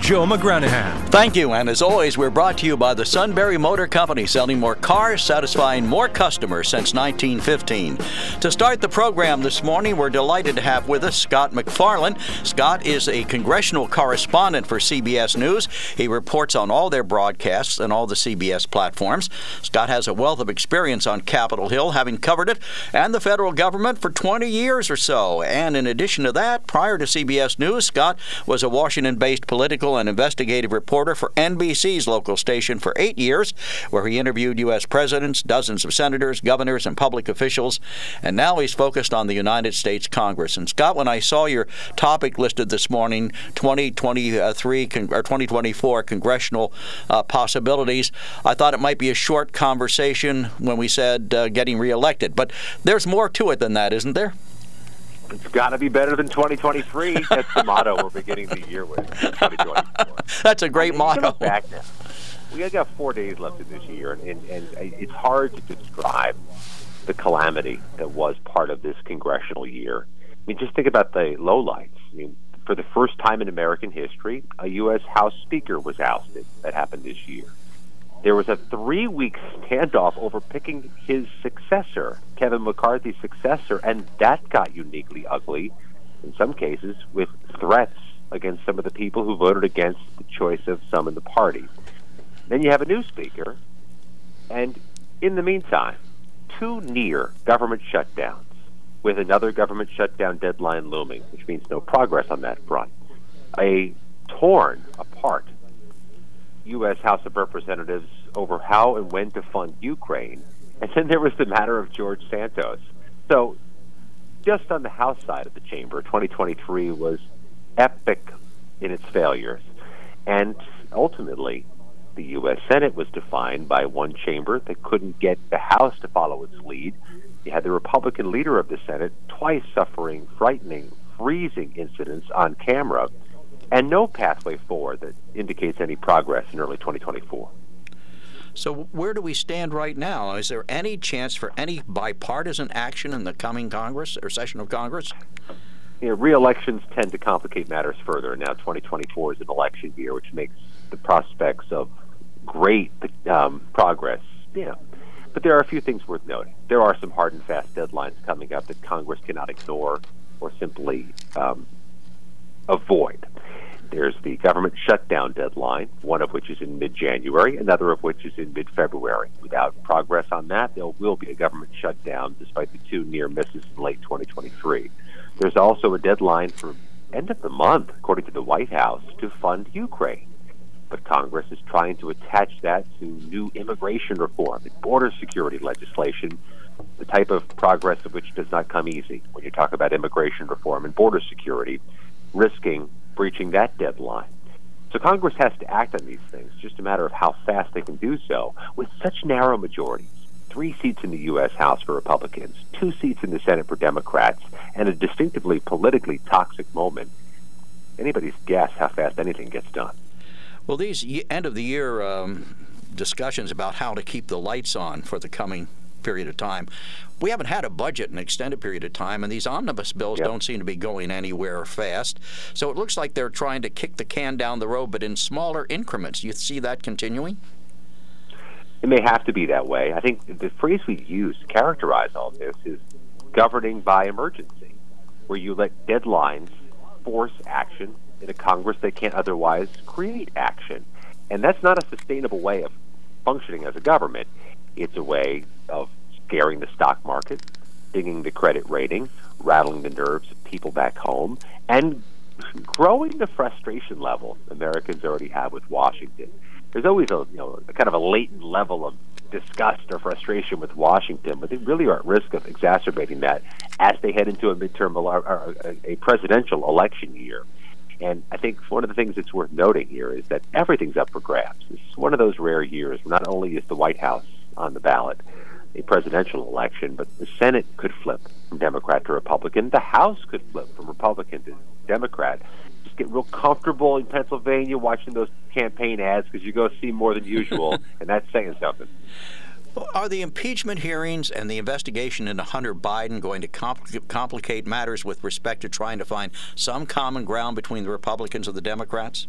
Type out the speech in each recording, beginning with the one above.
Joe McGranaghan. Thank you, and as always, we're brought to you by the Sunbury Motor Company, selling more cars, satisfying more customers since 1915. To start the program this morning, we're delighted to have with us Scott MacFarlane. Scott is a congressional correspondent for CBS News. He reports on all their broadcasts and all the CBS platforms. Scott has a wealth of experience on Capitol Hill, having covered it and the federal government for 20 years or so. And in addition to that, prior to CBS News, Scott was a Washington based political and investigative reporter for NBC's local station for eight years, where he interviewed U.S. presidents, dozens of senators, governors, and public officials. And now he's focused on the United States Congress. And Scott, when I saw your topic listed this morning, 2023 or 2024 congressional uh, possibilities, I thought it might be a short conversation when we said uh, getting reelected. But there's more to it than that, isn't there? It's got to be better than 2023. That's the motto we're beginning the year with. That's a great I mean, motto. Back now. We got four days left in this year, and, and, and it's hard to describe the calamity that was part of this congressional year. I mean, just think about the lowlights. I mean, for the first time in American history, a U.S. House Speaker was ousted. That happened this year. There was a three week standoff over picking his successor, Kevin McCarthy's successor, and that got uniquely ugly, in some cases, with threats against some of the people who voted against the choice of some in the party. Then you have a new speaker, and in the meantime, two near government shutdowns, with another government shutdown deadline looming, which means no progress on that front. A torn apart U.S. House of Representatives over how and when to fund Ukraine. And then there was the matter of George Santos. So, just on the House side of the chamber, 2023 was epic in its failures. And ultimately, the U.S. Senate was defined by one chamber that couldn't get the House to follow its lead. You had the Republican leader of the Senate twice suffering frightening, freezing incidents on camera and no pathway forward that indicates any progress in early 2024. So, where do we stand right now? Is there any chance for any bipartisan action in the coming Congress or session of Congress? You know, re-elections tend to complicate matters further. Now, 2024 is an election year, which makes the prospects of great um, progress. Yeah, but there are a few things worth noting. There are some hard and fast deadlines coming up that Congress cannot ignore or simply um, avoid. There's the government shutdown deadline, one of which is in mid January, another of which is in mid February. Without progress on that, there will be a government shutdown despite the two near misses in late 2023. There's also a deadline for end of the month, according to the White House, to fund Ukraine. But Congress is trying to attach that to new immigration reform and border security legislation, the type of progress of which does not come easy when you talk about immigration reform and border security, risking breaching that deadline. So Congress has to act on these things. Just a matter of how fast they can do so with such narrow majorities. Three seats in the U.S. House for Republicans, two seats in the Senate for Democrats, and a distinctively politically toxic moment. Anybody's guess how fast anything gets done. Well, these end of the year um, discussions about how to keep the lights on for the coming period of time. We haven't had a budget in an extended period of time, and these omnibus bills Yep. don't seem to be going anywhere fast. So it looks like they're trying to kick the can down the road, but in smaller increments. You see that continuing? It may have to be that way. I think the phrase we use to characterize all this is governing by emergency, where you let deadlines force action in a Congress that can't otherwise create action. And that's not a sustainable way of functioning as a government. It's a way of scaring the stock market, dinging the credit rating, rattling the nerves of people back home, and growing the frustration level Americans already have with Washington. There's always a you know a kind of a latent level of disgust or frustration with Washington, but they really are at risk of exacerbating that as they head into a midterm or a, presidential election year. And I think one of the things that's worth noting here is that everything's up for grabs. Is one of those rare years. Not only is the White House on the ballot, a presidential election, but the Senate could flip from Democrat to Republican. The House could flip from Republican to Democrat. just get real comfortable in Pennsylvania watching those campaign ads because you go see more than usual, and that's saying something. Are the impeachment hearings and the investigation into Hunter Biden going to compl- complicate matters with respect to trying to find some common ground between the Republicans and the Democrats?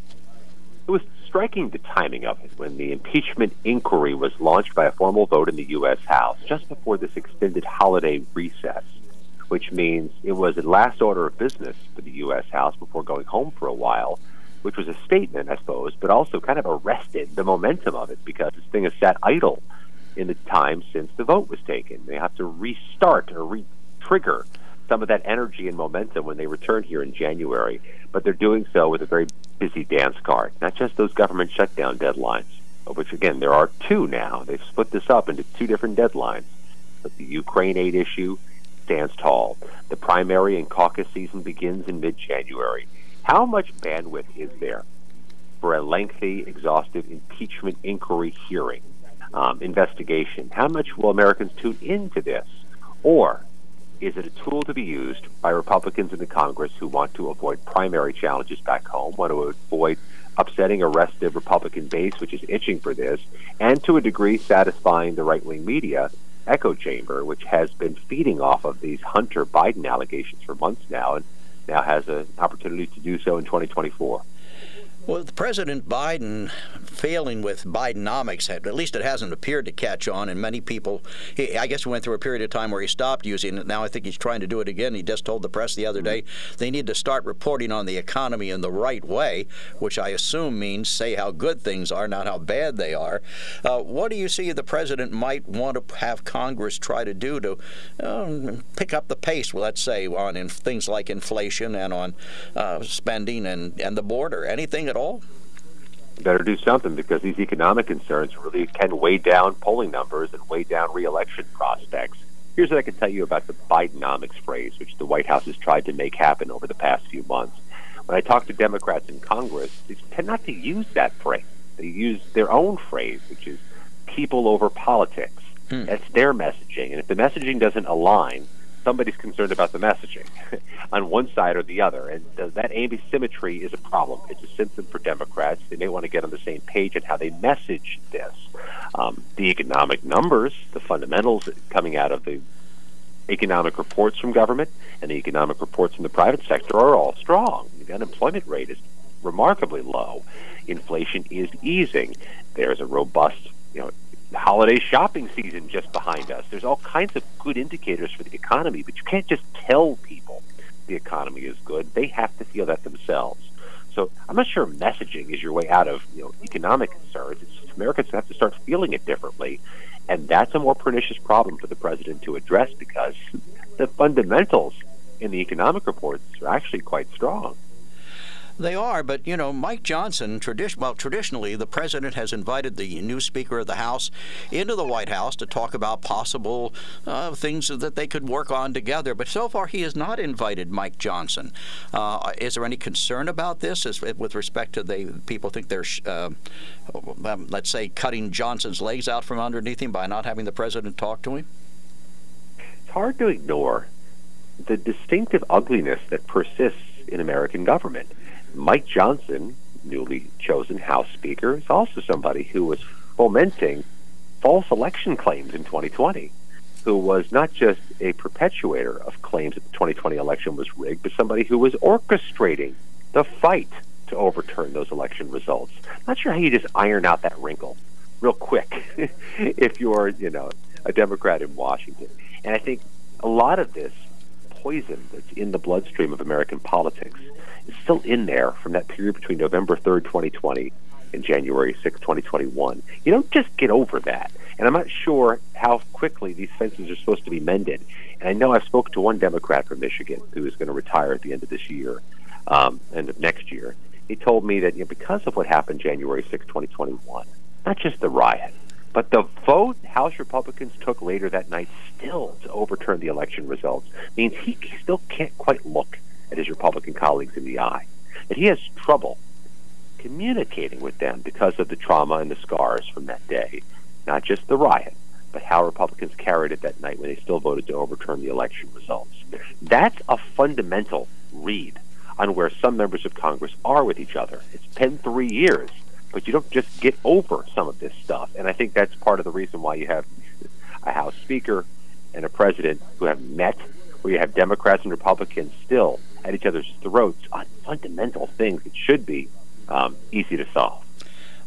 It was striking the timing of it when the impeachment inquiry was launched by a formal vote in the U.S. House just before this extended holiday recess, which means it was the last order of business for the U.S. House before going home for a while, which was a statement, I suppose, but also kind of arrested the momentum of it because this thing has sat idle in the time since the vote was taken. They have to restart or re-trigger some of that energy and momentum when they return here in January. But they're doing so with a very busy dance card, not just those government shutdown deadlines, which again there are two now. They've split this up into two different deadlines. But the Ukraine aid issue stands tall. The primary and caucus season begins in mid-January. How much bandwidth is there for a lengthy, exhaustive impeachment inquiry hearing? um, investigation. How much will Americans tune into this? Or is it a tool to be used by Republicans in the Congress who want to avoid primary challenges back home, want to avoid upsetting a restive Republican base, which is itching for this, and to a degree satisfying the right wing media echo chamber, which has been feeding off of these Hunter Biden allegations for months now and now has an opportunity to do so in 2024? Well, President Biden failing with Bidenomics, at least it hasn't appeared to catch on, and many people, he, I guess, went through a period of time where he stopped using it. Now I think he's trying to do it again. He just told the press the other day they need to start reporting on the economy in the right way, which I assume means say how good things are, not how bad they are. Uh, what do you see the president might want to have Congress try to do to uh, pick up the pace, well, let's say, on in things like inflation and on uh, spending and, and the border? Anything at all? Better do something because these economic concerns really can weigh down polling numbers and weigh down reelection prospects. Here's what I can tell you about the Bidenomics phrase, which the White House has tried to make happen over the past few months. When I talk to Democrats in Congress, they tend not to use that phrase. They use their own phrase, which is people over politics. Hmm. That's their messaging. And if the messaging doesn't align, somebody's concerned about the messaging on one side or the other. And that asymmetry is a problem. It's a symptom for Democrats. They may want to get on the same page in how they message this. Um, the economic numbers, the fundamentals coming out of the economic reports from government and the economic reports from the private sector are all strong. The unemployment rate is remarkably low. Inflation is easing. There's a robust you know, holiday shopping season just behind us. There's all kinds of good indicators for the economy, but you can't just tell people the economy is good. They have to feel that themselves. So I'm not sure messaging is your way out of you know economic concerns. It's Americans have to start feeling it differently, and that's a more pernicious problem for the president to address because the fundamentals in the economic reports are actually quite strong. They are, but you know, Mike Johnson, tradi- well, traditionally, the president has invited the new Speaker of the House into the White House to talk about possible uh, things that they could work on together. But so far, he has not invited Mike Johnson. Uh, is there any concern about this, with respect to the people think they're, uh, um, let's say, cutting Johnson's legs out from underneath him by not having the president talk to him? It's hard to ignore the distinctive ugliness that persists in American government. Mike Johnson, newly chosen House Speaker, is also somebody who was fomenting false election claims in 2020, who was not just a perpetuator of claims that the 2020 election was rigged, but somebody who was orchestrating the fight to overturn those election results. Not sure how you just iron out that wrinkle real quick if you're, you know, a Democrat in Washington. And I think a lot of this poison that's in the bloodstream of American politics is still in there from that period between November 3rd, 2020 and January 6th, 2021. You don't just get over that. And I'm not sure how quickly these fences are supposed to be mended. And I know I've spoken to one Democrat from Michigan who is going to retire at the end of this year, um, end of next year. He told me that you know, because of what happened January 6, 2021, not just the riot, but the vote House Republicans took later that night still to overturn the election results means he still can't quite look at his Republican colleagues in the eye. That he has trouble communicating with them because of the trauma and the scars from that day. Not just the riot, but how Republicans carried it that night when they still voted to overturn the election results. That's a fundamental read on where some members of Congress are with each other. It's been three years, but you don't just get over some of this stuff. And I think that's part of the reason why you have a House Speaker and a President who have met, where you have Democrats and Republicans still at each other's throats on fundamental things that should be um, easy to solve.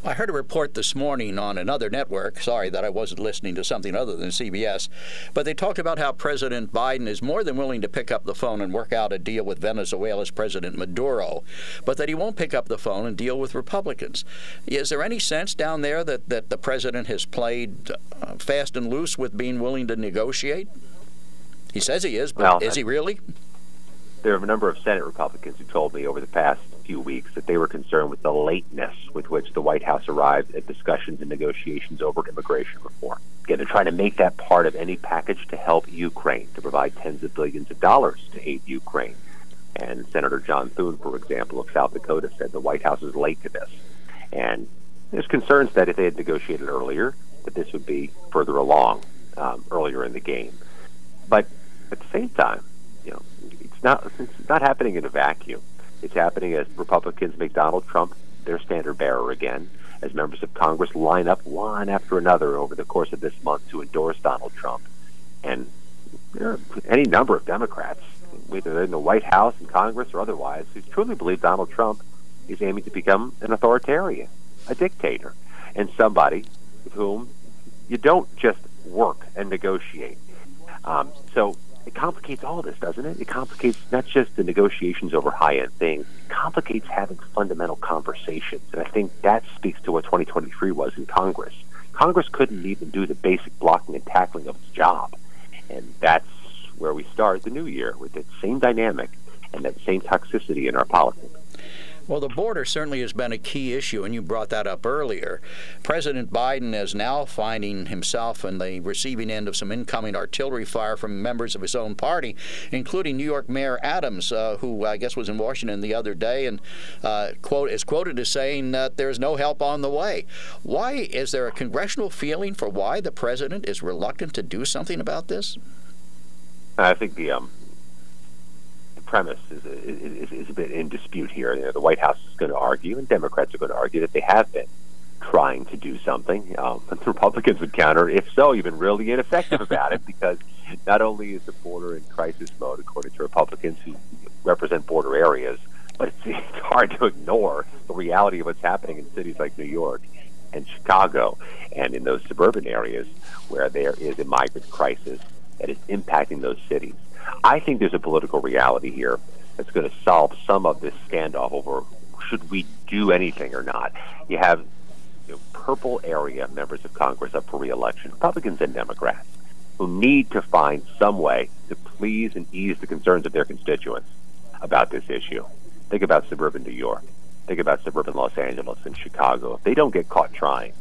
I heard a report this morning on another network. Sorry that I wasn't listening to something other than CBS. But they talked about how President Biden is more than willing to pick up the phone and work out a deal with Venezuela's President Maduro, but that he won't pick up the phone and deal with Republicans. Is there any sense down there that, that the president has played uh, fast and loose with being willing to negotiate? He says he is, but well, is he really? There are a number of Senate Republicans who told me over the past few weeks that they were concerned with the lateness with which the White House arrived at discussions and negotiations over immigration reform. Again, they're trying to make that part of any package to help Ukraine, to provide tens of billions of dollars to aid Ukraine. And Senator John Thune, for example, of South Dakota, said the White House is late to this. And there's concerns that if they had negotiated earlier, that this would be further along um, earlier in the game. But at the same time, not it's not happening in a vacuum. It's happening as Republicans make Donald Trump their standard bearer again, as members of Congress line up one after another over the course of this month to endorse Donald Trump. And there are any number of Democrats, whether in the White House and Congress or otherwise, who truly believe Donald Trump is aiming to become an authoritarian, a dictator, and somebody with whom you don't just work and negotiate. Um, so it complicates all this, doesn't it? It complicates not just the negotiations over high end things, it complicates having fundamental conversations. And I think that speaks to what 2023 was in Congress. Congress couldn't even do the basic blocking and tackling of its job. And that's where we start the new year with that same dynamic and that same toxicity in our politics. Well, the border certainly has been a key issue, and you brought that up earlier. President Biden is now finding himself in the receiving end of some incoming artillery fire from members of his own party, including New York Mayor Adams, uh, who I guess was in Washington the other day and uh, quote is quoted as saying that there's no help on the way. Why is there a congressional feeling for why the president is reluctant to do something about this? I think the um, premise is, is, is a bit in dispute here. You know, the White House is going to argue, and Democrats are going to argue that they have been trying to do something. Um, the Republicans would counter, if so, you've been really ineffective about it because not only is the border in crisis mode, according to Republicans who represent border areas, but it's, it's hard to ignore the reality of what's happening in cities like New York and Chicago and in those suburban areas where there is a migrant crisis that is impacting those cities. I think there's a political reality here that's going to solve some of this standoff over should we do anything or not. You have you know, purple area members of Congress up for reelection, Republicans and Democrats, who need to find some way to please and ease the concerns of their constituents about this issue. Think about suburban New York. Think about suburban Los Angeles and Chicago. If they don't get caught trying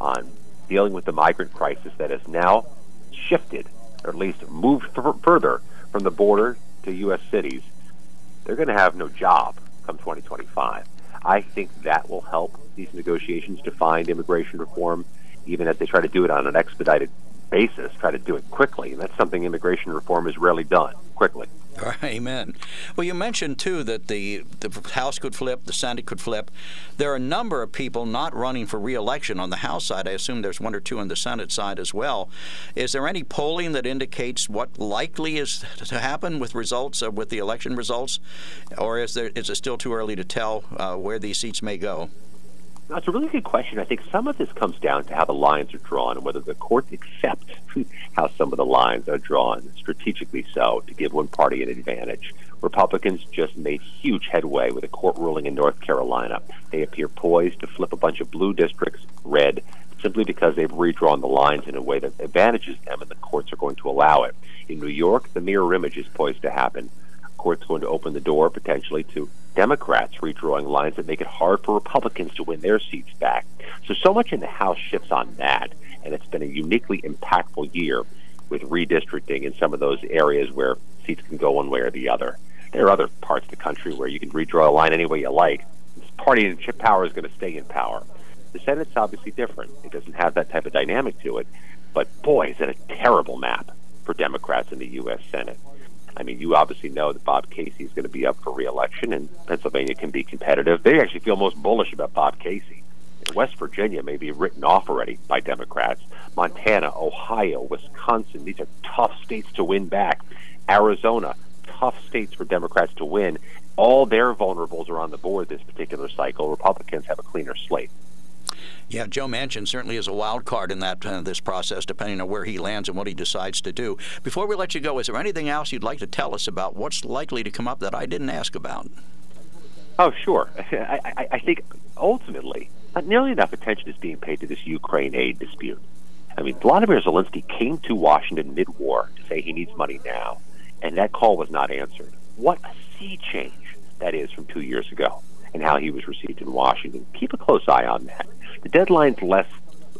on dealing with the migrant crisis that has now shifted, or at least moved th- further from the border to U.S. cities, they're going to have no job come 2025. I think that will help these negotiations to find immigration reform, even as they try to do it on an expedited basis, try to do it quickly. And that's something immigration reform is rarely done quickly. Amen. Well, you mentioned too that the the House could flip, the Senate could flip. There are a number of people not running for re-election on the House side. I assume there's one or two on the Senate side as well. Is there any polling that indicates what likely is to happen with results uh, with the election results, or is there is it still too early to tell uh, where these seats may go? That's a really good question. I think some of this comes down to how the lines are drawn and whether the court accepts how some of the lines are drawn, strategically so, to give one party an advantage. Republicans just made huge headway with a court ruling in North Carolina. They appear poised to flip a bunch of blue districts red simply because they've redrawn the lines in a way that advantages them and the courts are going to allow it. In New York, the mirror image is poised to happen. Court's going to open the door potentially to Democrats redrawing lines that make it hard for Republicans to win their seats back. So, so much in the House shifts on that, and it's been a uniquely impactful year with redistricting in some of those areas where seats can go one way or the other. There are other parts of the country where you can redraw a line any way you like. This party in chip power is going to stay in power. The Senate's obviously different. It doesn't have that type of dynamic to it. But boy, is it a terrible map for Democrats in the U.S. Senate. I mean, you obviously know that Bob Casey is going to be up for reelection, and Pennsylvania can be competitive. They actually feel most bullish about Bob Casey. West Virginia may be written off already by Democrats. Montana, Ohio, Wisconsin, these are tough states to win back. Arizona, tough states for Democrats to win. All their vulnerables are on the board this particular cycle. Republicans have a cleaner slate. Yeah, Joe Manchin certainly is a wild card in that uh, this process, depending on where he lands and what he decides to do. Before we let you go, is there anything else you'd like to tell us about what's likely to come up that I didn't ask about? Oh, sure. I, I, I think ultimately, not nearly enough attention is being paid to this Ukraine aid dispute. I mean, Vladimir Zelensky came to Washington mid-war to say he needs money now, and that call was not answered. What a sea change that is from two years ago, and how he was received in Washington. Keep a close eye on that. The deadline's less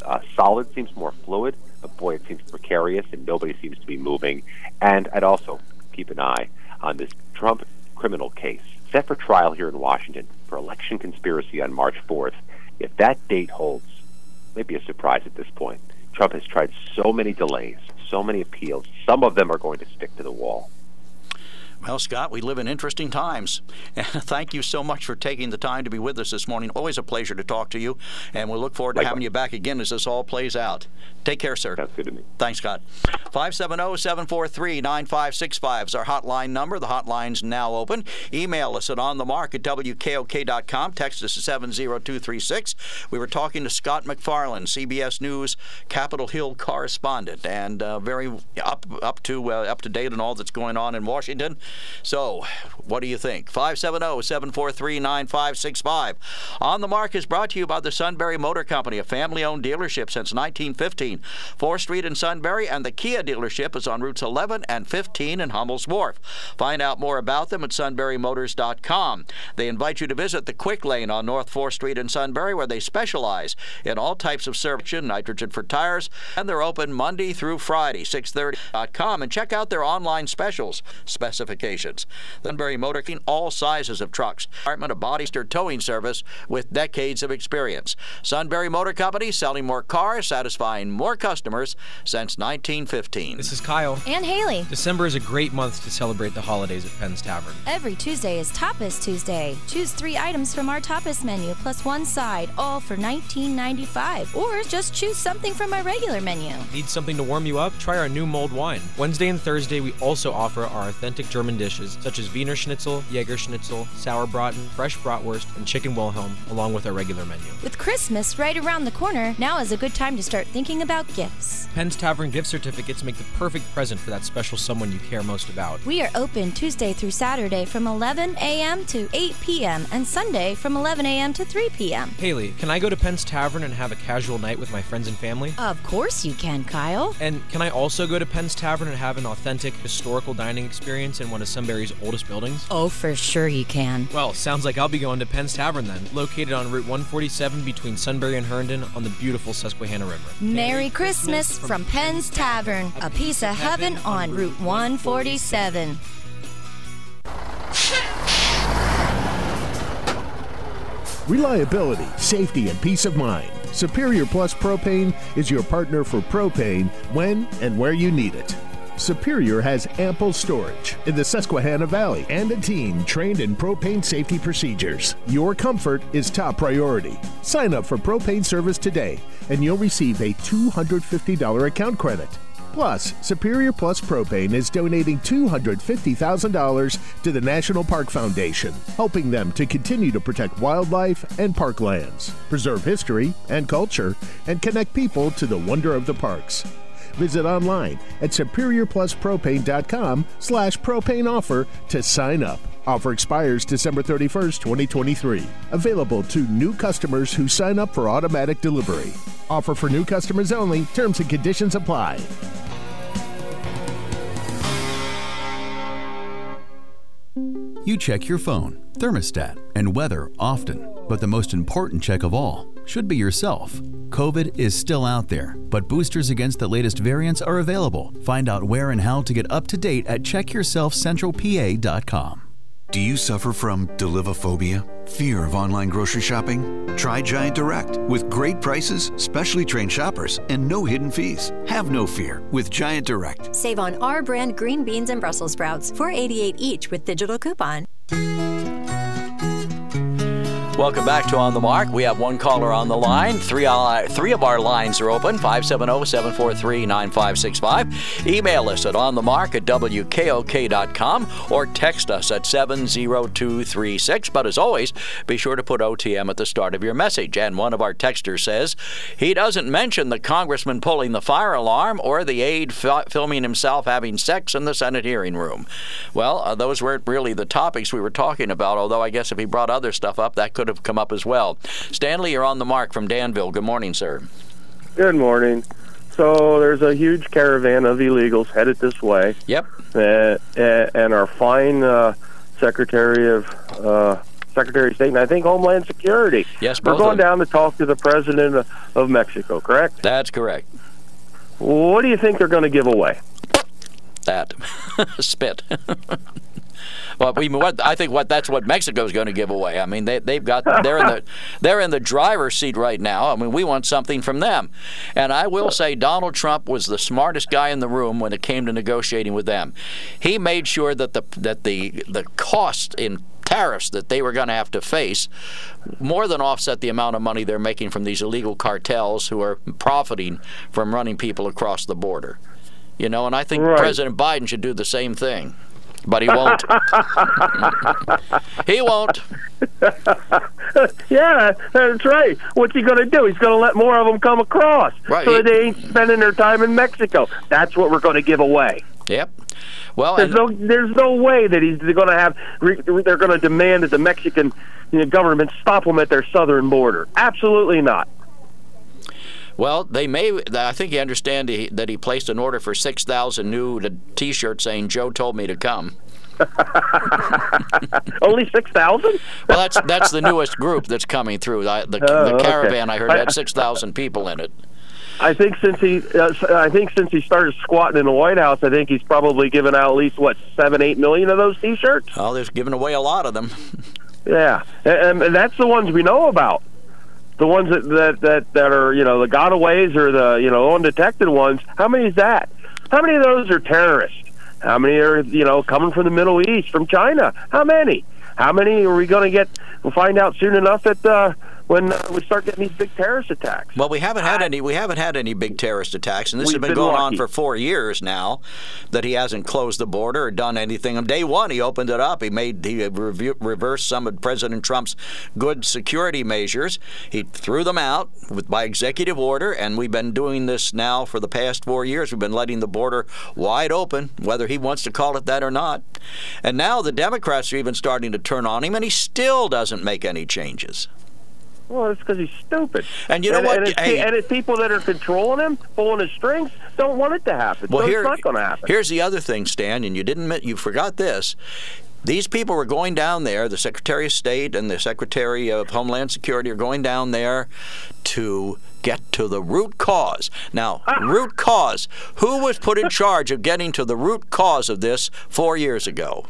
uh, solid, seems more fluid, but boy, it seems precarious, and nobody seems to be moving. And I'd also keep an eye on this Trump criminal case set for trial here in Washington for election conspiracy on March 4th. If that date holds, maybe a surprise at this point. Trump has tried so many delays, so many appeals. Some of them are going to stick to the wall. Well, Scott, we live in interesting times. Thank you so much for taking the time to be with us this morning. Always a pleasure to talk to you, and we'll look forward to Likewise. having you back again as this all plays out. Take care, sir. That's good to me. Thanks, Scott. 570-743-9565 is our hotline number. The hotline's now open. Email us at onthemark at wkok.com. Text us at 70236. We were talking to Scott MacFarlane, CBS News Capitol Hill correspondent, and uh, very up up to uh, up to date on all that's going on in Washington. So, what do you think? 570 743 9565. On the Mark is brought to you by the Sunbury Motor Company, a family owned dealership since 1915. 4th Street in Sunbury, and the Kia dealership is on routes 11 and 15 in Hummel's Wharf. Find out more about them at sunburymotors.com. They invite you to visit the Quick Lane on North 4th Street in Sunbury, where they specialize in all types of service, nitrogen for tires, and they're open Monday through Friday, 630.com. And check out their online specials. Specific specifications. Sunbury Motor King, all sizes of trucks. Department of Body Store Towing Service with decades of experience. Sunbury Motor Company selling more cars, satisfying more customers since 1915. This is Kyle. And Haley. December is a great month to celebrate the holidays at Penn's Tavern. Every Tuesday is Tapas Tuesday. Choose three items from our tapas menu plus one side, all for $19.95. Or just choose something from our regular menu. Need something to warm you up? Try our new mulled wine. Wednesday and Thursday, we also offer our authentic German dishes such as Wiener Schnitzel, Jaeger Schnitzel, Sauerbraten, fresh bratwurst, and chicken Wilhelm, along with our regular menu. With Christmas right around the corner, now is a good time to start thinking about gifts. Penn's Tavern gift certificates make the perfect present for that special someone you care most about. We are open Tuesday through Saturday from 11 a.m. to 8 p.m. and Sunday from 11 a.m. to 3 p.m. Haley, can I go to Penn's Tavern and have a casual night with my friends and family? Of course you can, Kyle. And can I also go to Penn's Tavern and have an authentic historical dining experience in one of Sunbury's oldest buildings? Oh, for sure you can. Well, sounds like I'll be going to Penn's Tavern then, located on Route 147 between Sunbury and Herndon on the beautiful Susquehanna River. Merry Christmas from Penn's Tavern, a piece of heaven on Route 147. Reliability, safety, and peace of mind. Superior Plus Propane is your partner for propane when and where you need it. Superior has ample storage in the Susquehanna Valley and a team trained in propane safety procedures. Your comfort is top priority. Sign up for propane service today and you'll receive a $250 account credit. Plus, Superior Plus Propane is donating $250,000 to the National Park Foundation, helping them to continue to protect wildlife and parklands, preserve history and culture, and connect people to the wonder of the parks. Visit online at superiorpluspropane.com slash propane offer to sign up. Offer expires December 31st, 2023. Available to new customers who sign up for automatic delivery. Offer for new customers only. Terms and conditions apply. You check your phone, thermostat, and weather often, but the most important check of all should be yourself. COVID is still out there, but boosters against the latest variants are available. Find out where and how to get up to date at checkyourselfcentralpa.com. Do you suffer from delivophobia? Fear of online grocery shopping? Try Giant Direct. With great prices, specially trained shoppers, and no hidden fees. Have no fear with Giant Direct. Save on our brand green beans and Brussels sprouts, 488 each with digital coupon. Welcome back to On the Mark. We have one caller on the line. Three, uh, three of our lines are open 570 743 9565. Email us at onthemark at wkok.com or text us at 70236. But as always, be sure to put OTM at the start of your message. And one of our texters says he doesn't mention the congressman pulling the fire alarm or the aide filming himself having sex in the Senate hearing room. Well, uh, those weren't really the topics we were talking about, although I guess if he brought other stuff up, that could have come up as well. Stanley, you're on the mark from Danville. Good morning, sir. Good morning. So there's a huge caravan of illegals headed this way. Yep. Uh, and our fine uh, Secretary of uh, Secretary of State, and I think Homeland Security. Yes, we're going down to talk to the president of Mexico. Correct? That's correct. What do you think they're going to give away? That spit. well, we, what, I think what that's what Mexico's going to give away. I mean, they they've got they're in the they're in the driver's seat right now. I mean, we want something from them, and I will say Donald Trump was the smartest guy in the room when it came to negotiating with them. He made sure that the that the the cost in tariffs that they were going to have to face more than offset the amount of money they're making from these illegal cartels who are profiting from running people across the border. You know, and I think right. President Biden should do the same thing but he won't. he won't. yeah, that's right. What's he going to do? He's going to let more of them come across right. so that they ain't spending their time in Mexico. That's what we're going to give away. Yep. Well, there's no there's no way that he's going to have they're going to demand that the Mexican government stop them at their southern border. Absolutely not. Well, they may. I think you understand he, that he placed an order for six thousand new T-shirts saying "Joe told me to come." Only six thousand? well, that's that's the newest group that's coming through. The, the, oh, the caravan okay. I heard had six thousand people in it. I think since he, uh, I think since he started squatting in the White House, I think he's probably given out at least what seven, eight million of those T-shirts. Oh, they're giving away a lot of them. yeah, and, and that's the ones we know about the ones that, that that that are you know the gotaways or the you know undetected ones. How many is that? How many of those are terrorists? How many are you know coming from the Middle East, from China? How many? How many are we going to get? We'll find out soon enough that uh, when uh, we start getting these big terrorist attacks. Well, we haven't had I, any. We haven't had any big terrorist attacks, and this has been, been going lucky. on for four years now. That he hasn't closed the border or done anything. On day one, he opened it up. He made he reversed some of President Trump's good security measures. He threw them out with by executive order, and we've been doing this now for the past four years. We've been letting the border wide open, whether he wants to call it that or not. And now the Democrats are even starting to turn on him, and he still doesn't make any changes. Well, it's because he's stupid. And you know and, what? And it's, hey, and it's people that are controlling him, pulling his strings, don't want it to happen. Well, so here, it's not going to happen. Here's the other thing, Stan, and you didn't you forgot this. These people were going down there. The Secretary of State and the Secretary of Homeland Security are going down there to get to the root cause. Now, ah. root cause. Who was put in charge of getting to the root cause of this four years ago?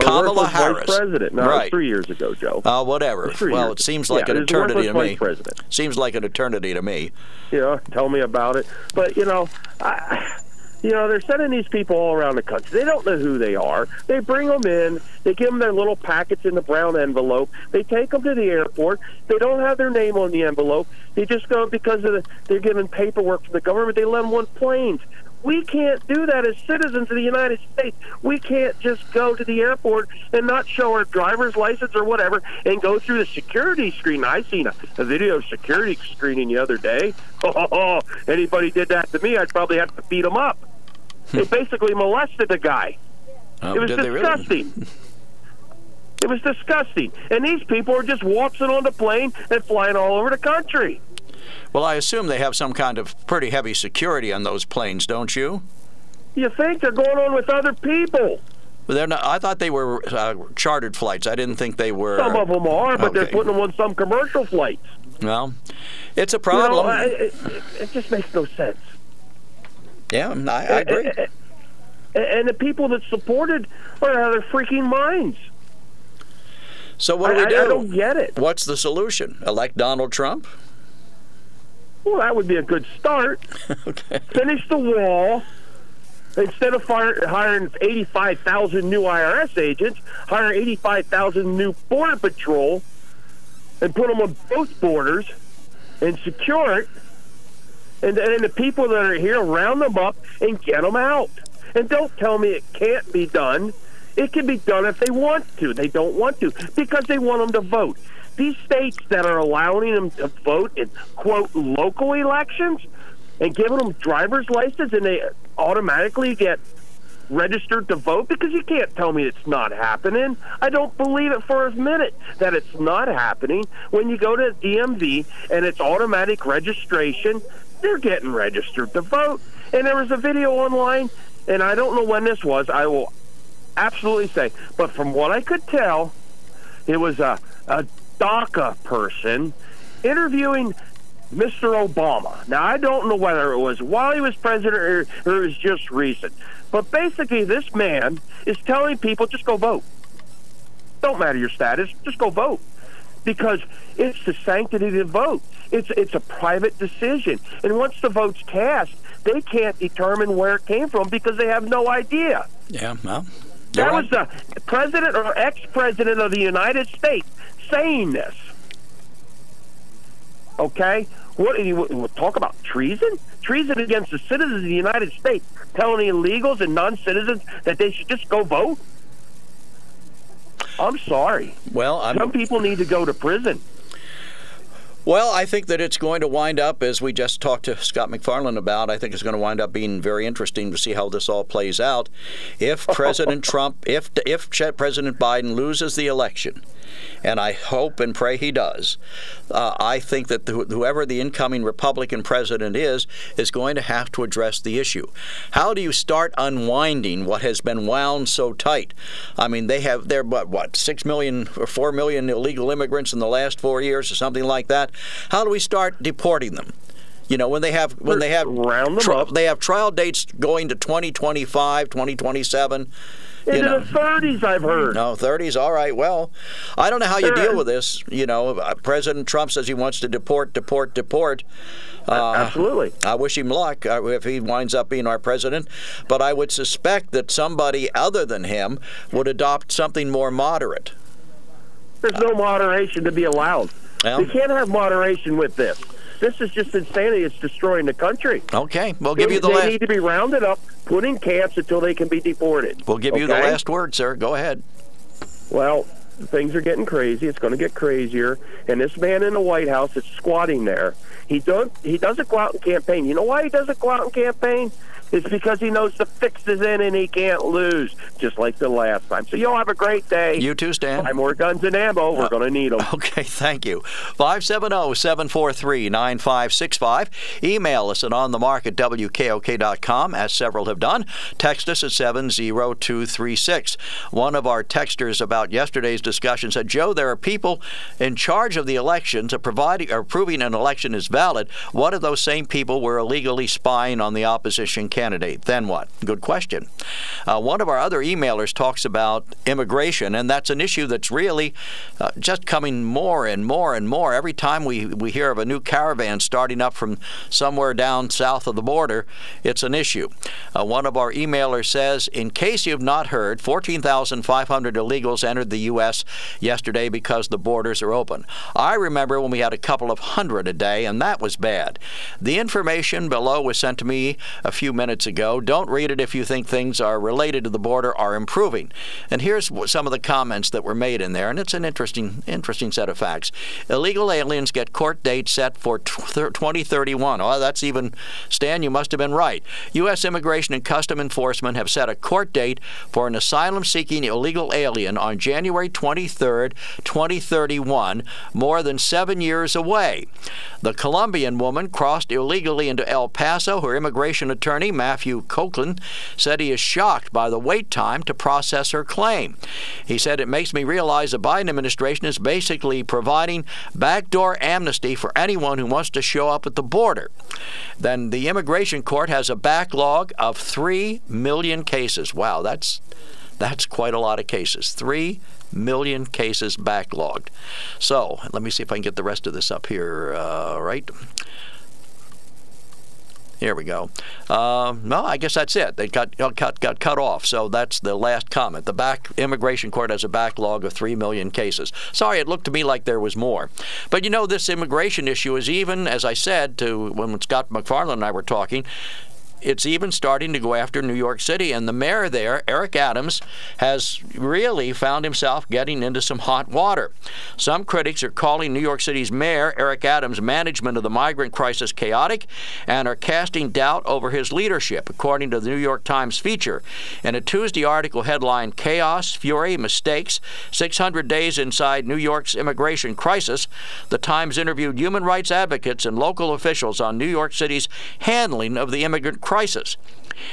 Kamala Harris, president. No, right. three years ago, Joe. Uh, whatever. Well, it seems like yeah, an eternity to me. President. Seems like an eternity to me. Yeah, tell me about it. But you know, I, you know, they're sending these people all around the country. They don't know who they are. They bring them in. They give them their little packets in the brown envelope. They take them to the airport. They don't have their name on the envelope. They just go because of the, they're given paperwork from the government. They let them on planes. We can't do that as citizens of the United States. We can't just go to the airport and not show our driver's license or whatever and go through the security screen. I seen a, a video security screening the other day. Oh, anybody did that to me, I'd probably have to beat them up. Hmm. they basically molested the guy. Oh, it was disgusting. Really? it was disgusting. And these people are just waltzing on the plane and flying all over the country. Well, I assume they have some kind of pretty heavy security on those planes, don't you? You think they're going on with other people? They're not. I thought they were uh, chartered flights. I didn't think they were. Some of them are, but okay. they're putting them on some commercial flights. Well, it's a problem. You know, it, it, it, just makes no sense. Yeah, I, I agree. And, and the people that supported are out of their freaking minds. So what do I, we do? I, I don't get it. What's the solution? Elect Donald Trump? Well, that would be a good start. okay. Finish the wall. Instead of fire, hiring 85,000 new IRS agents, hire 85,000 new Border Patrol and put them on both borders and secure it. And then the people that are here, round them up and get them out. And don't tell me it can't be done. It can be done if they want to. They don't want to because they want them to vote. These states that are allowing them to vote in, quote, local elections and giving them driver's license and they automatically get registered to vote because you can't tell me it's not happening. I don't believe it for a minute that it's not happening. When you go to DMV and it's automatic registration, they're getting registered to vote. And there was a video online, and I don't know when this was. I will absolutely say, but from what I could tell, it was a, a DACA person interviewing Mr. Obama. Now, I don't know whether it was while he was president or, or it was just recent. But basically, this man is telling people just go vote. Don't matter your status, just go vote. Because it's the sanctity of the vote. It's, it's a private decision. And once the vote's cast, they can't determine where it came from because they have no idea. Yeah, well. That was the president or ex president of the United States saying this. Okay? What you talk about treason? Treason against the citizens of the United States, telling illegals and non-citizens that they should just go vote. I'm sorry. Well, I'm, some people need to go to prison. Well, I think that it's going to wind up, as we just talked to Scott MacFarlane about, I think it's going to wind up being very interesting to see how this all plays out. If President Trump, if if President Biden loses the election, and I hope and pray he does, uh, I think that the, whoever the incoming Republican president is, is going to have to address the issue. How do you start unwinding what has been wound so tight? I mean, they have, they're what, what, 6 million or 4 million illegal immigrants in the last four years or something like that? How do we start deporting them? You know, when they have when they have round them up. they have trial dates going to 2025, 2027. Into you know. the 30s, I've heard. No, 30s. All right. Well, I don't know how you deal with this. You know, uh, President Trump says he wants to deport, deport, deport. Uh, Absolutely. I wish him luck uh, if he winds up being our president. But I would suspect that somebody other than him would adopt something more moderate. There's no moderation to be allowed. Well, we can't have moderation with this. This is just insanity. It's destroying the country. Okay, we'll give they, you the they last. need to be rounded up, put in camps until they can be deported. We'll give okay? you the last word, sir. Go ahead. Well, things are getting crazy. It's going to get crazier. And this man in the White House is squatting there. He don't. He doesn't go out and campaign. You know why he doesn't go out and campaign? It's because he knows the fix is in and he can't lose, just like the last time. So y'all have a great day. You too, Stan. Buy more guns and ammo. We're Uh, going to need them. Okay, thank you. 570 743 9565. Email us at onthemark at wkok.com, as several have done. Text us at 70236. One of our texters about yesterday's discussion said, Joe, there are people in charge of the elections, of providing or proving an election is valid. What if those same people were illegally spying on the opposition candidate? Then what? Good question. Uh, one of our other emailers talks about immigration, and that's an issue that's really uh, just coming more and more and more. Every time we, we hear of a new caravan starting up from somewhere down south of the border, it's an issue. Uh, one of our emailers says, in case you've not heard, 14,500 illegals entered the U.S. yesterday because the borders are open. I remember when we had a couple of hundred a day, and that was bad. The information below was sent to me a few minutes ago. Don't read it if you think things are related to the border are improving. And here's some of the comments that were made in there, and it's an interesting, interesting set of facts. Illegal aliens get court dates set for 2031. Oh, that's even, Stan, you must have been right. U.S. Immigration and Custom Enforcement have set a court date for an asylum seeking illegal alien on January 23rd, 2031, more than seven years away. The Colombian woman crossed illegally into El Paso. Her immigration attorney, Matthew Coughlin, said he is shocked by the wait time to process her claim. He said, It makes me realize the Biden administration is basically providing backdoor amnesty for anyone who wants to show up at the border. Then the immigration court has a backlog of 3 million cases. Wow, that's That's quite a lot of cases. Three million cases backlogged. So let me see if I can get the rest of this up here. Uh, right. Here we go. Uh, no, I guess that's it. They got, got got cut off. So that's the last comment. The back immigration court has a backlog of three million cases. Sorry, it looked to me like there was more. But you know, this immigration issue is even, as I said to when Scott MacFarlane and I were talking, it's even starting to go after New York City. And the mayor there, Eric Adams, has really found himself getting into some hot water. Some critics are calling New York City's mayor, Eric Adams' management of the migrant crisis chaotic and are casting doubt over his leadership, according to the New York Times feature. In a Tuesday article headlined Chaos, Fury, Mistakes 600 Days Inside New York's Immigration Crisis, the Times interviewed human rights advocates and local officials on New York City's handling of the immigrant crisis crisis.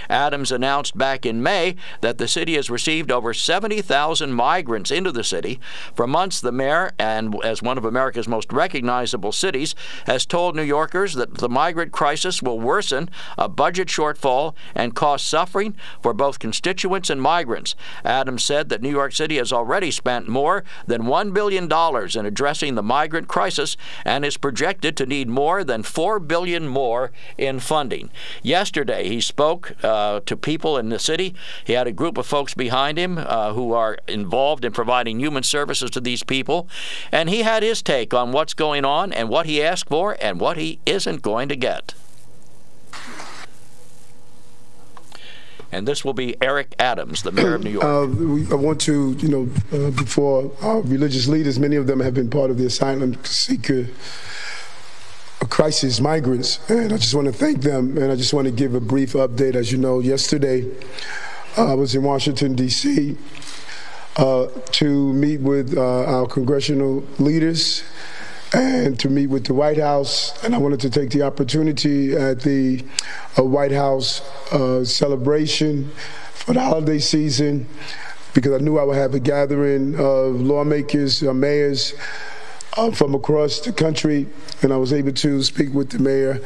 Adams announced back in May that the city has received over 70,000 migrants into the city. For months, the mayor, and as one of America's most recognizable cities, has told New Yorkers that the migrant crisis will worsen a budget shortfall and cause suffering for both constituents and migrants. Adams said that New York City has already spent more than $1 billion in addressing the migrant crisis and is projected to need more than 4 billion more in funding. Yesterday, he spoke uh, to people in the city. He had a group of folks behind him uh, who are involved in providing human services to these people. And he had his take on what's going on and what he asked for and what he isn't going to get. and this will be Eric Adams, the mayor of New York. Uh, I want to, you know, uh, before our religious leaders, many of them have been part of the asylum seeker crisis migrants, and I just want to thank them. And I just want to give a brief update. As you know, yesterday I was in Washington, D.C. Uh, to meet with uh, our congressional leaders and to meet with the White House. And I wanted to take the opportunity at the uh, White House uh, celebration for the holiday season because I knew I would have a gathering of lawmakers, uh, mayors, uh, from across the country, and I was able to speak with the mayor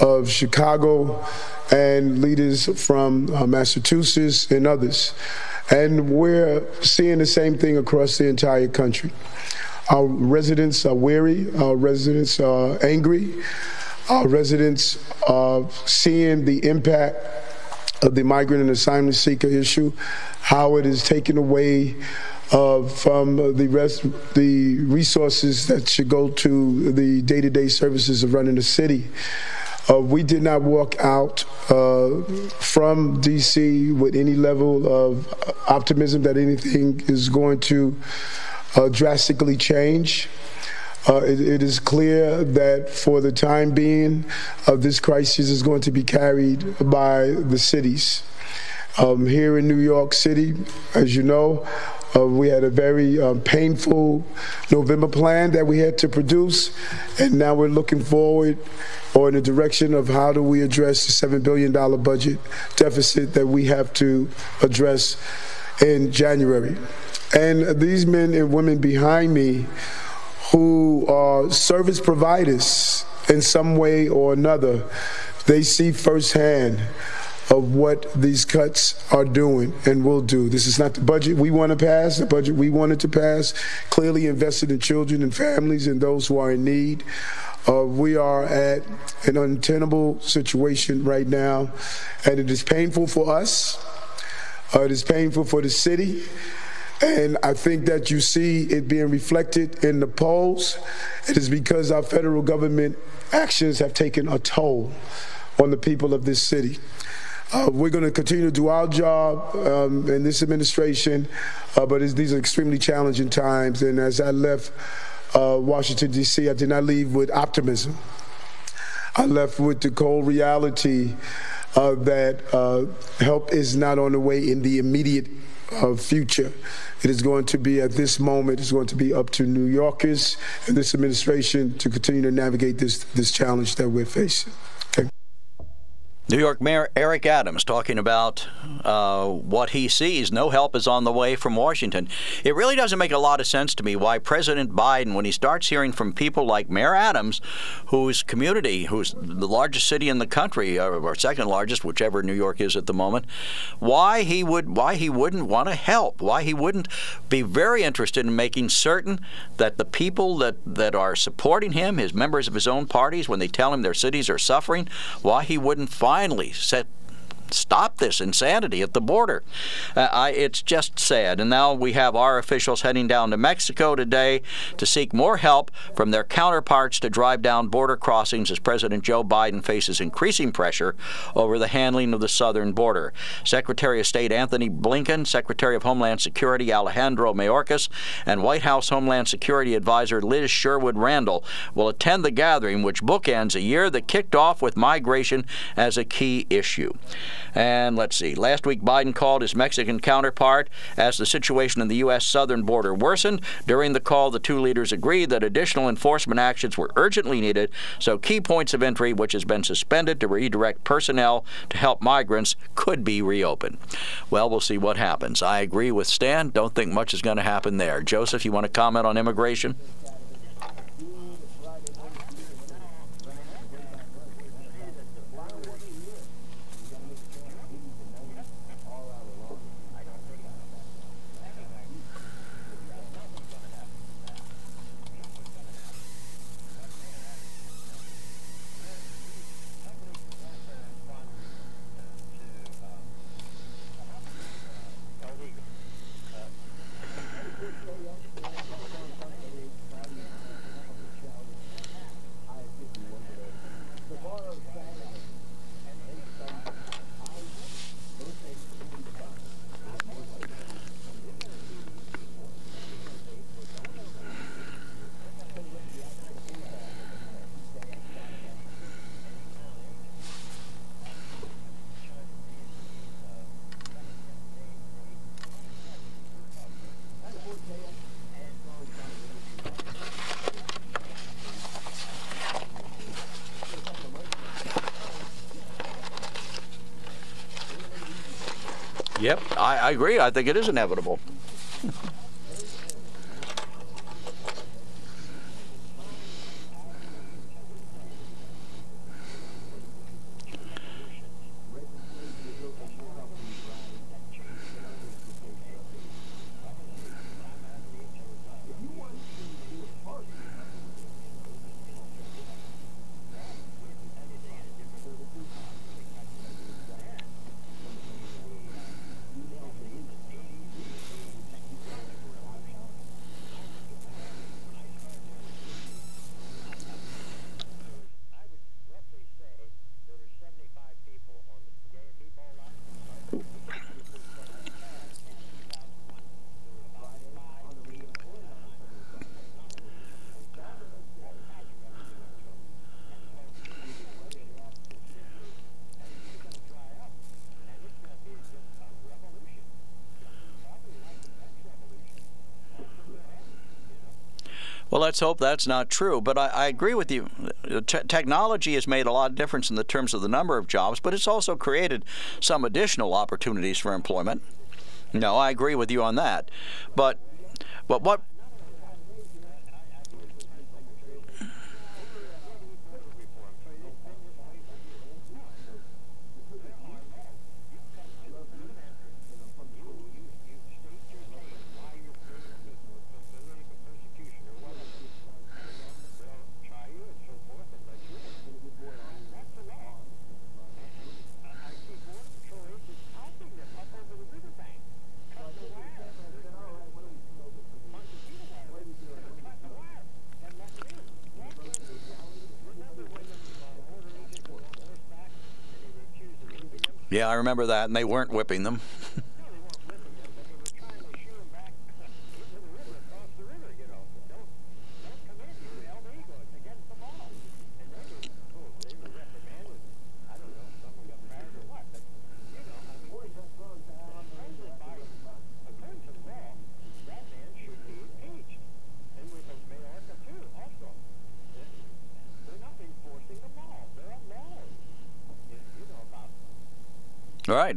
of Chicago and leaders from uh, Massachusetts and others. And we're seeing the same thing across the entire country. Our residents are weary, our residents are angry, our residents are seeing the impact of the migrant and asylum seeker issue, how it is taken away uh, from the rest, the resources that should go to the day-to-day services of running the city. Uh, we did not walk out uh, from DC with any level of optimism that anything is going to uh, drastically change. Uh, it, it is clear that for the time being, uh, this crisis is going to be carried by the cities. Um, here in New York City, as you know, uh, we had a very um, painful November plan that we had to produce, and now we're looking forward or in the direction of how do we address the $7 billion budget deficit that we have to address in January. And these men and women behind me who are service providers in some way or another, they see firsthand of what these cuts are doing and will do. This is not the budget we want to pass. The budget we wanted to pass clearly invested in children and families and those who are in need. Uh, we are at an untenable situation right now, and it is painful for us. Uh, it is painful for the city. And I think that you see it being reflected in the polls. It is because our federal government actions have taken a toll on the people of this city. Uh, we're going to continue to do our job um, in this administration, uh, but these are extremely challenging times. And as I left uh, Washington, D.C., I did not leave with optimism. I left with the cold reality uh, that uh, help is not on the way in the immediate uh, future. It is going to be at this moment, it's going to be up to New Yorkers and this administration to continue to navigate this, this challenge that we're facing. New York Mayor Eric Adams talking about uh, what he sees. No help is on the way from Washington. It really doesn't make a lot of sense to me why President Biden, when he starts hearing from people like Mayor Adams, whose community, who's the largest city in the country, or, or second largest, whichever New York is at the moment, why he would, why he wouldn't want to help, why he wouldn't be very interested in making certain that the people that that are supporting him, his members of his own parties, when they tell him their cities are suffering, why he wouldn't find finally set stop this insanity at the border. Uh, I, it's just sad. And now we have our officials heading down to Mexico today to seek more help from their counterparts to drive down border crossings as President Joe Biden faces increasing pressure over the handling of the southern border. Secretary of State Antony Blinken, Secretary of Homeland Security Alejandro Mayorkas, and White House Homeland Security Advisor Liz Sherwood Randall will attend the gathering, which bookends a year that kicked off with migration as a key issue. And let's see, last week Biden called his Mexican counterpart as the situation in the U.S. southern border worsened. During the call, the two leaders agreed that additional enforcement actions were urgently needed, so key points of entry, which has been suspended to redirect personnel to help migrants, could be reopened. Well, we'll see what happens. I agree with Stan. Don't think much is going to happen there. Joseph, you want to comment on immigration? Yep, I, I agree. I think it is inevitable. Let's hope that's not true. But I, I agree with you. technology has made a lot of difference in the terms of the number of jobs, but it's also created some additional opportunities for employment. No, I agree with you on that. But, but what Yeah, I remember that, and they weren't whipping them.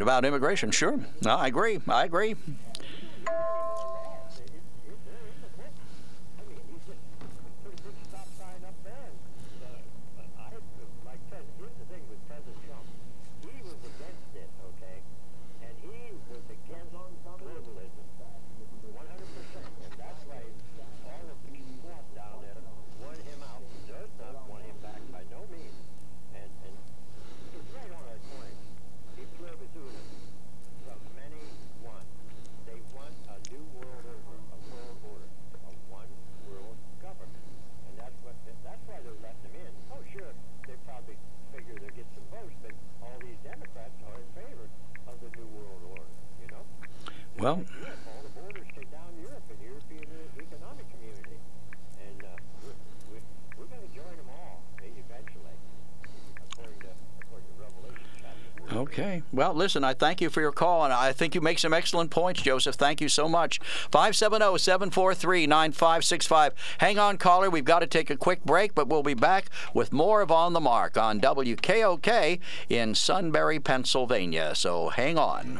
About immigration, sure. No, I agree. I agree. Well, Okay. Well, listen, I thank you for your call, and I think you make some excellent points, Joseph. Thank you so much. 570 743 9565. Hang on, caller. We've got to take a quick break, but we'll be back with more of On the Mark on WKOK in Sunbury, Pennsylvania. So hang on.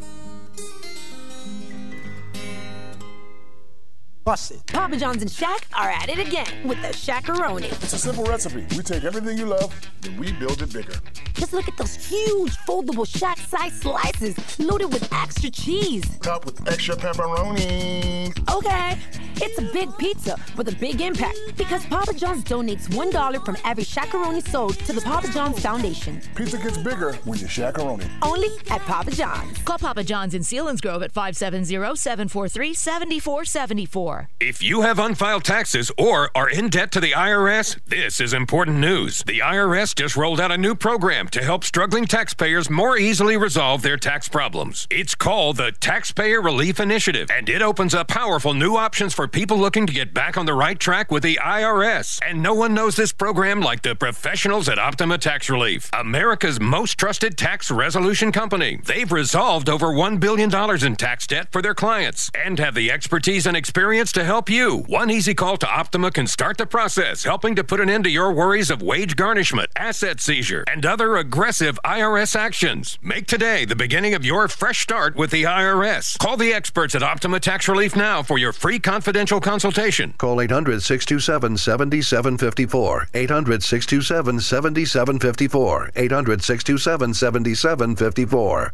Busted. Papa John's and Shaq are at it again with the Shaqaroni. It's a simple recipe. We take everything you love and we build it bigger. Just look at those huge foldable Shaq size slices loaded with extra cheese. Topped with extra pepperoni. Okay, it's a big pizza with a big impact because Papa John's donates $1 from every Shaqaroni sold to the Papa John's Foundation. Pizza gets bigger when you Shaqaroni. Only at Papa John's. Call Papa John's in Selinsgrove at 570 743 7474. If you have unfiled taxes or are in debt to the IRS, this is important news. The IRS just rolled out a new program to help struggling taxpayers more easily resolve their tax problems. It's called the Taxpayer Relief Initiative, and it opens up powerful new options for people looking to get back on the right track with the IRS. And no one knows this program like the professionals at Optima Tax Relief, America's most trusted tax resolution company. They've resolved over $1 billion in tax debt for their clients and have the expertise and experience to help you. One easy call to Optima can start the process, helping to put an end to your worries of wage garnishment, asset seizure, and other aggressive IRS actions. Make today the beginning of your fresh start with the IRS. Call the experts at Optima Tax Relief now for your free confidential consultation. Call 800 627 7754. 800 627 7754. 800 627 7754.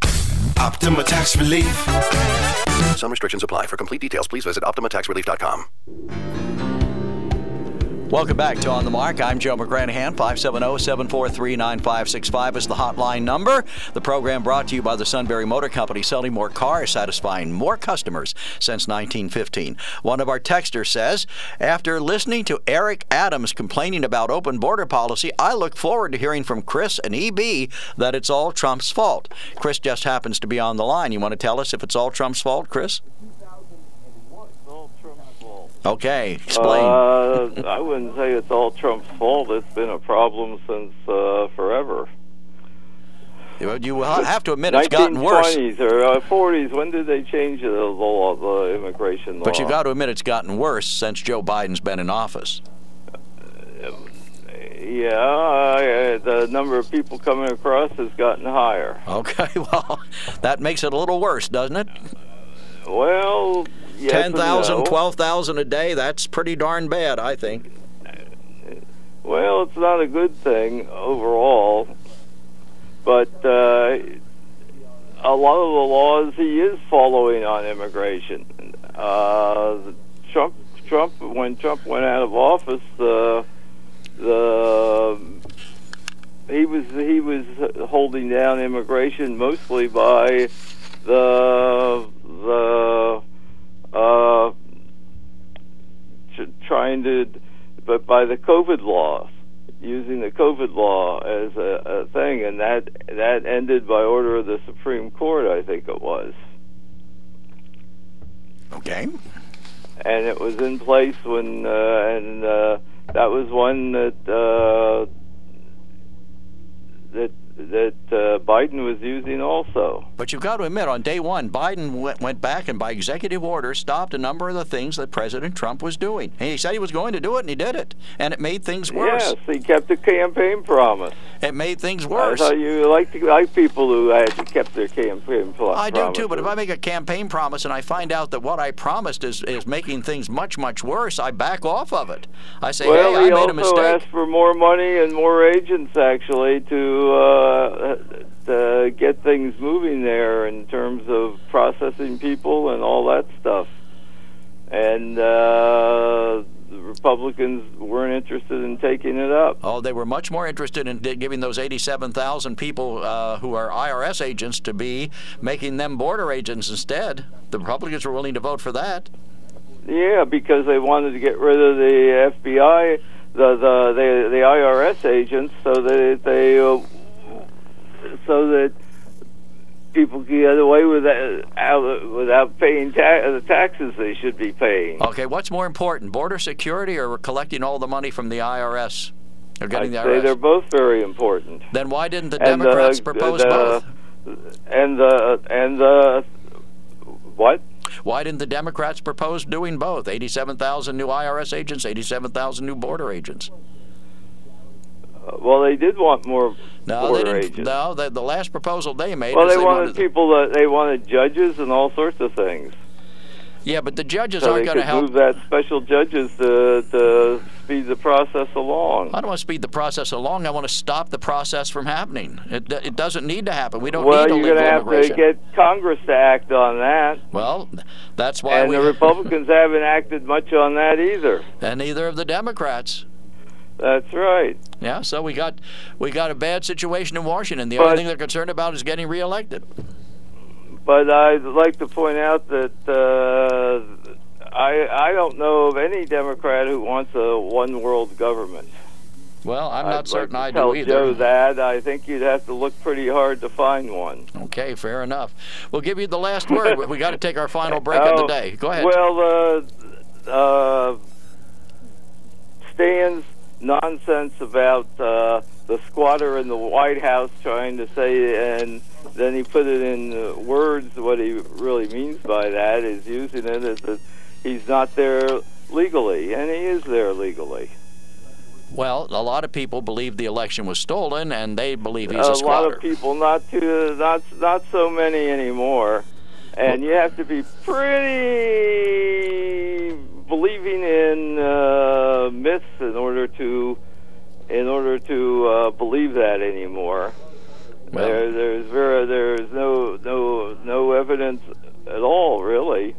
Optima Tax Relief. Some restrictions apply. For complete details, please visit OptimaTaxRelief.com. Welcome back to On the Mark. I'm Joe McGranaghan. 570-743-9565 is the hotline number. The program brought to you by the Sunbury Motor Company, selling more cars, satisfying more customers since 1915. One of our texters says, after listening to Eric Adams complaining about open border policy, I look forward to hearing from Chris and EB that it's all Trump's fault. Chris just happens to be on the line. You want to tell us if it's all Trump's fault, Chris? Okay, explain. Uh, I wouldn't say it's all Trump's fault. It's been a problem since uh, forever. You, you have to admit it's gotten worse. 1920s or uh, 40s. When did they change the law, the immigration law? But you've got to admit it's gotten worse since Joe Biden's been in office. Yeah, uh, the number of people coming across has gotten higher. Okay, well, that makes it a little worse, doesn't it? Well, yes 10,000, no. 12,000 a day, that's pretty darn bad, I think. Well, it's not a good thing overall, but uh, a lot of the laws he is following on immigration. uh, Trump Trump when Trump went out of office, uh, the he was he was holding down immigration mostly by the the uh, trying to, but by the COVID laws, using the COVID law as a, a thing, and that that ended by order of the Supreme Court, I think it was. Okay. And it was in place when, uh, and uh, that was one that uh, that that uh, Biden was using also. But you've got to admit, on day one, Biden went, went back and by executive order stopped a number of the things that President Trump was doing. And he said he was going to do it, and he did it. And it made things worse. Yes, he kept a campaign promise. It made things worse. I you like to like people who had kept their campaign pl- I do too, but if I make a campaign promise and I find out that what I promised is, is making things much, much worse, I back off of it. I say, well, hey, he I made also a mistake. asked for more money and more agents, actually, to, uh, to get things moving there in terms of processing people and all that stuff. And uh, the Republicans weren't interested in taking it up. Oh, they were much more interested in giving those 87,000 people uh, who are IRS agents to be making them border agents instead. The Republicans were willing to vote for that. Yeah, because they wanted to get rid of the FBI, the the the, the IRS agents, so that they uh, so that people can get away with that out, without paying ta- uh, the taxes they should be paying. Okay, what's more important, border security or collecting all the money from the IRS? Or getting I'd the say IRS? they're both very important. Then why didn't the And, uh, Democrats propose the- both? And the and the what? Why didn't the Democrats propose doing both? 87,000 new IRS agents, 87,000 new border agents. Well, they did want more No, border they didn't. agents. No, the, the last proposal they made Well, they, they wanted, wanted people that they wanted judges and all sorts of things. Yeah, but the judges so aren't going to help. move that special judges to to speed the process along. I don't want to speed the process along. I want to stop the process from happening. It, it doesn't need to happen. We don't well, need you're illegal going to have to get Congress to act on that, well, that's why and we the Republicans haven't acted much on that either. and neither of the Democrats. That's right. Yeah, so we got we got a bad situation in Washington. The But- only thing they're concerned about is getting reelected. But I'd like to point out that uh, I I don't know of any Democrat who wants a one world government. Well, I'm I'd not certain like I do tell either. Joe that. I think you'd have to look pretty hard to find one. Okay, fair enough. We'll give you the last word. we got to take our final break of the Oh, day. Go ahead. Well, uh, uh, Stan's nonsense about uh, the squatter in the White House trying to say, and then he put it in uh, words. What he really means by that is using it as that he's not there legally, and he is there legally. Well, a lot of people believe the election was stolen, and they believe he's a a, lot of people, not too, not not so many anymore, and you have to be pretty believing in uh, myths in order to in order to uh, believe that anymore. there, there's very, there's no no no evidence at all, really,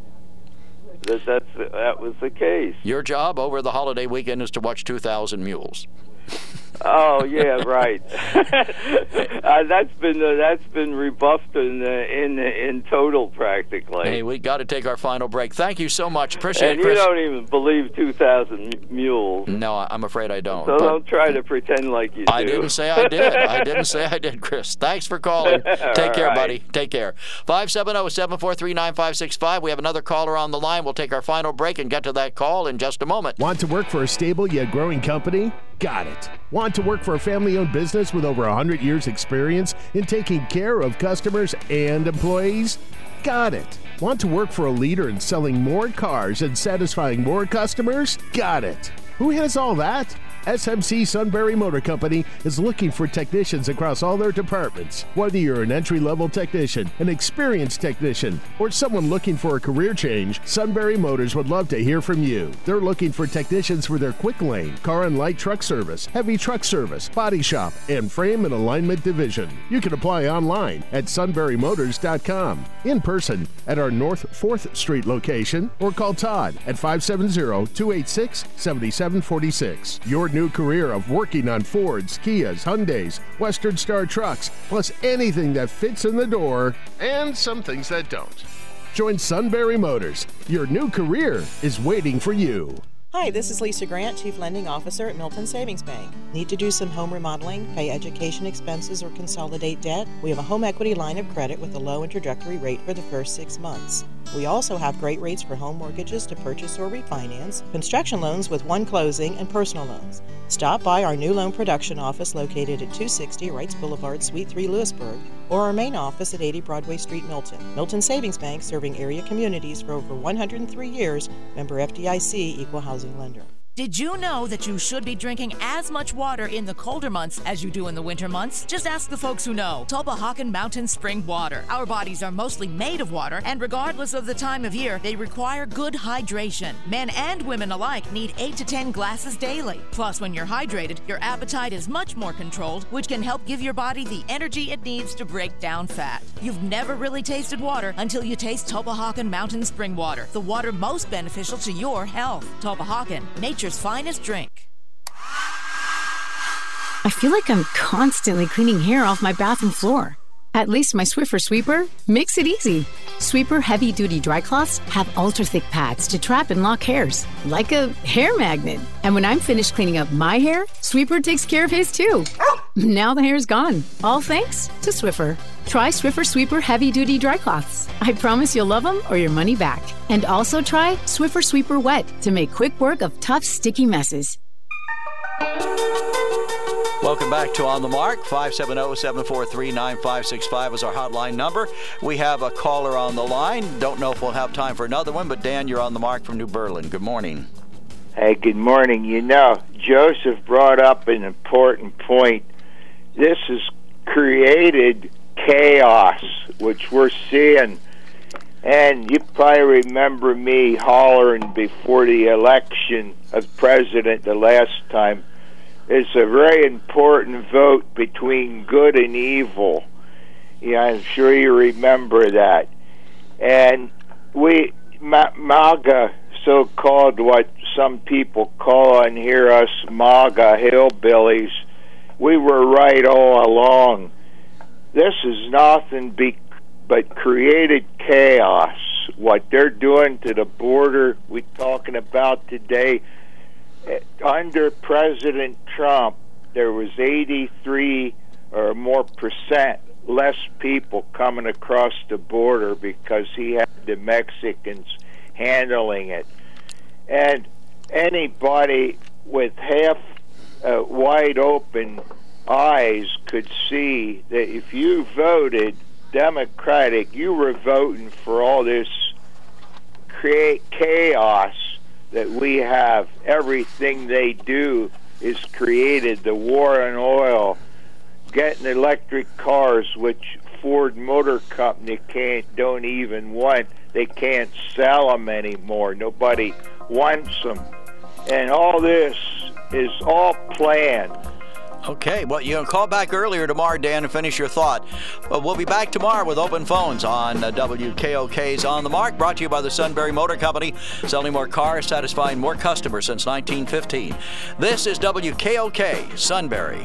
that that's that was the case. Your job over the holiday weekend is to watch 2,000 Mules. Oh yeah, right. uh, that's been uh, that's been rebuffed in uh, in in total practically. Hey, we got to take our final break. Thank you so much. Appreciate and it, you don't even believe two thousand mules, No, I- I'm afraid I don't. so don't try to pretend like you I do. didn't say I did. I didn't say I did, Chris. Thanks for calling. Take care, All right. buddy. Take care. 570 743 9565. We have another caller on the line. We'll take our final break and get to that call in just a moment. Want to work for a stable yet growing company? Got it. Want to work for a family owned business with over 100 years' experience in taking care of customers and employees? Got it. Want to work for a leader in selling more cars and satisfying more customers? Got it. Who has all that? SMC Sunbury Motor Company is looking for technicians across all their departments. Whether you're an entry level technician, an experienced technician, or someone looking for a career change, Sunbury Motors would love to hear from you. They're looking for technicians for their quick lane, car and light truck service, heavy truck service, body shop, and frame and alignment division. You can apply online at sunburymotors.com, in person at our North 4th Street location, or call Todd at 570 286 7746. Your new career of working on Fords, Kias, Hyundais, Western Star trucks, plus anything that fits in the door, and some things that don't. Join Sunbury Motors. Your new career is waiting for you. Hi, this is Lisa Grant, Chief Lending Officer at Milton Savings Bank. Need to do some home remodeling, pay education expenses, or consolidate debt? We have a home equity line of credit with a low introductory rate for the first six months. We also have great rates for home mortgages to purchase or refinance, construction loans with one closing, and personal loans. Stop by our new loan production office located at 260 Wrights Boulevard, Suite 3, Lewisburg, or our main office at 80 Broadway Street, Milton. Milton Savings Bank serving area communities for over 103 years, member FDIC, equal housing lender. Did you know that you should be drinking as much water in the colder months as you do in the winter months? Just ask the folks who know. Tulpehocken Mountain Spring Water. Our bodies are mostly made of water, and regardless of the time of year, they require good hydration. Men and women alike need 8 to 10 glasses daily. Plus, when you're hydrated, your appetite is much more controlled, which can help give your body the energy it needs to break down fat. You've never really tasted water until you taste Tulpehocken Mountain Spring Water, the water most beneficial to your health. Tulpehocken, nature's finest drink. I feel like I'm constantly cleaning hair off my bathroom floor. At least my Swiffer sweeper makes it easy. Sweeper heavy duty dry cloths have ultra thick pads to trap and lock hairs, like a hair magnet. And when I'm finished cleaning up my hair, Sweeper takes care of his too. Now the hair's gone, all thanks to Swiffer. Try Swiffer Sweeper heavy duty dry cloths. I promise you'll love them or your money back. And also try Swiffer Sweeper Wet to make quick work of tough, sticky messes. Welcome back to On the Mark. 570 743 9565 is our hotline number. We have a caller on the line. Don't know if we'll have time for another one, but Dan, you're on the mark from New Berlin. Good morning. Hey, good morning. You know, Joseph brought up an important point. This has created chaos, which we're seeing. And you probably remember me hollering before the election of president the last time. It's a very important vote between good and evil. Yeah, I'm sure you remember that. And we, Ma- MAGA, so called what some people call and hear us MAGA hillbillies, we were right all along. This is nothing be, but created chaos. What they're doing to the border, we're talking about today. eh, Under President Trump, there was 83 or more percent less people coming across the border because he had the Mexicans handling it. And anybody with half uh, wide open eyes could see that if you voted Democratic, you were voting for all this chaos that we have. Everything they do is created. The war on oil, getting electric cars, which Ford Motor Company can't don't even want. They can't sell them anymore. Nobody wants them, and all this is all planned. Okay, well, you can call back earlier tomorrow, Dan, and finish your thought. But we'll be back tomorrow with open phones on uh, WKOK's On the Mark, brought to you by the Sunbury Motor Company, selling more cars, satisfying more customers since 1915. This is WKOK Sunbury.